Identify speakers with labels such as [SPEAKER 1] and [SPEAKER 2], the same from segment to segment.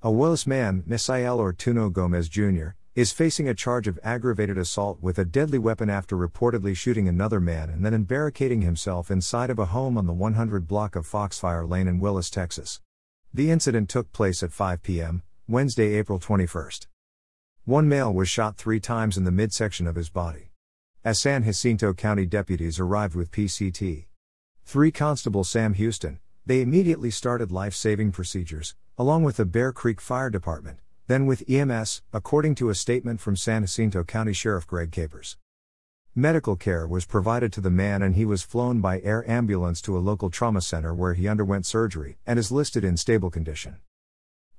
[SPEAKER 1] A Willis man, Misael Ortuno Gomez Jr., is facing a charge of aggravated assault with a deadly weapon after reportedly shooting another man and then barricading himself inside of a home on the 100 block of Foxfire Lane in Willis, Texas. The incident took place at 5 p.m., Wednesday, April 21. One male was shot three times in the midsection of his body. As San Jacinto County deputies arrived with PCT. 3 Constable Sam Houston, they immediately started life saving procedures, along with the Bear Creek Fire Department, then with EMS, according to a statement from San Jacinto County Sheriff Greg Capers. Medical care was provided to the man and he was flown by air ambulance to a local trauma center where he underwent surgery and is listed in stable condition.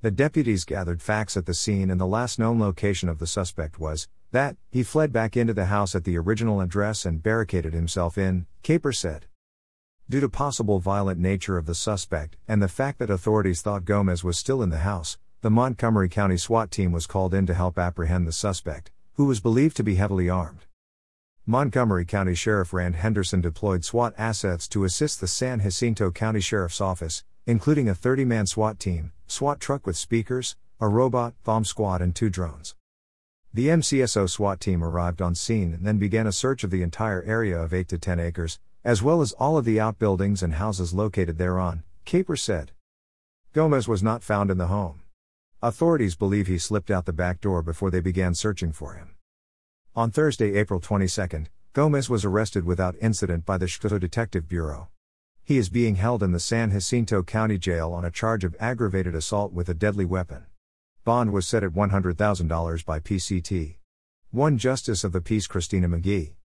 [SPEAKER 1] The deputies gathered facts at the scene and the last known location of the suspect was that he fled back into the house at the original address and barricaded himself in, Capers said. Due to possible violent nature of the suspect and the fact that authorities thought Gomez was still in the house, the Montgomery County SWAT team was called in to help apprehend the suspect, who was believed to be heavily armed. Montgomery County Sheriff Rand Henderson deployed SWAT assets to assist the San Jacinto County Sheriff's Office, including a 30 man SWAT team, SWAT truck with speakers, a robot, bomb squad, and two drones. The MCSO SWAT team arrived on scene and then began a search of the entire area of 8 to 10 acres, as well as all of the outbuildings and houses located thereon, Caper said. Gomez was not found in the home. Authorities believe he slipped out the back door before they began searching for him. On Thursday, April 22, Gomez was arrested without incident by the Chicago Detective Bureau. He is being held in the San Jacinto County Jail on a charge of aggravated assault with a deadly weapon. Bond was set at $100,000 by PCT. One Justice of the Peace Christina McGee.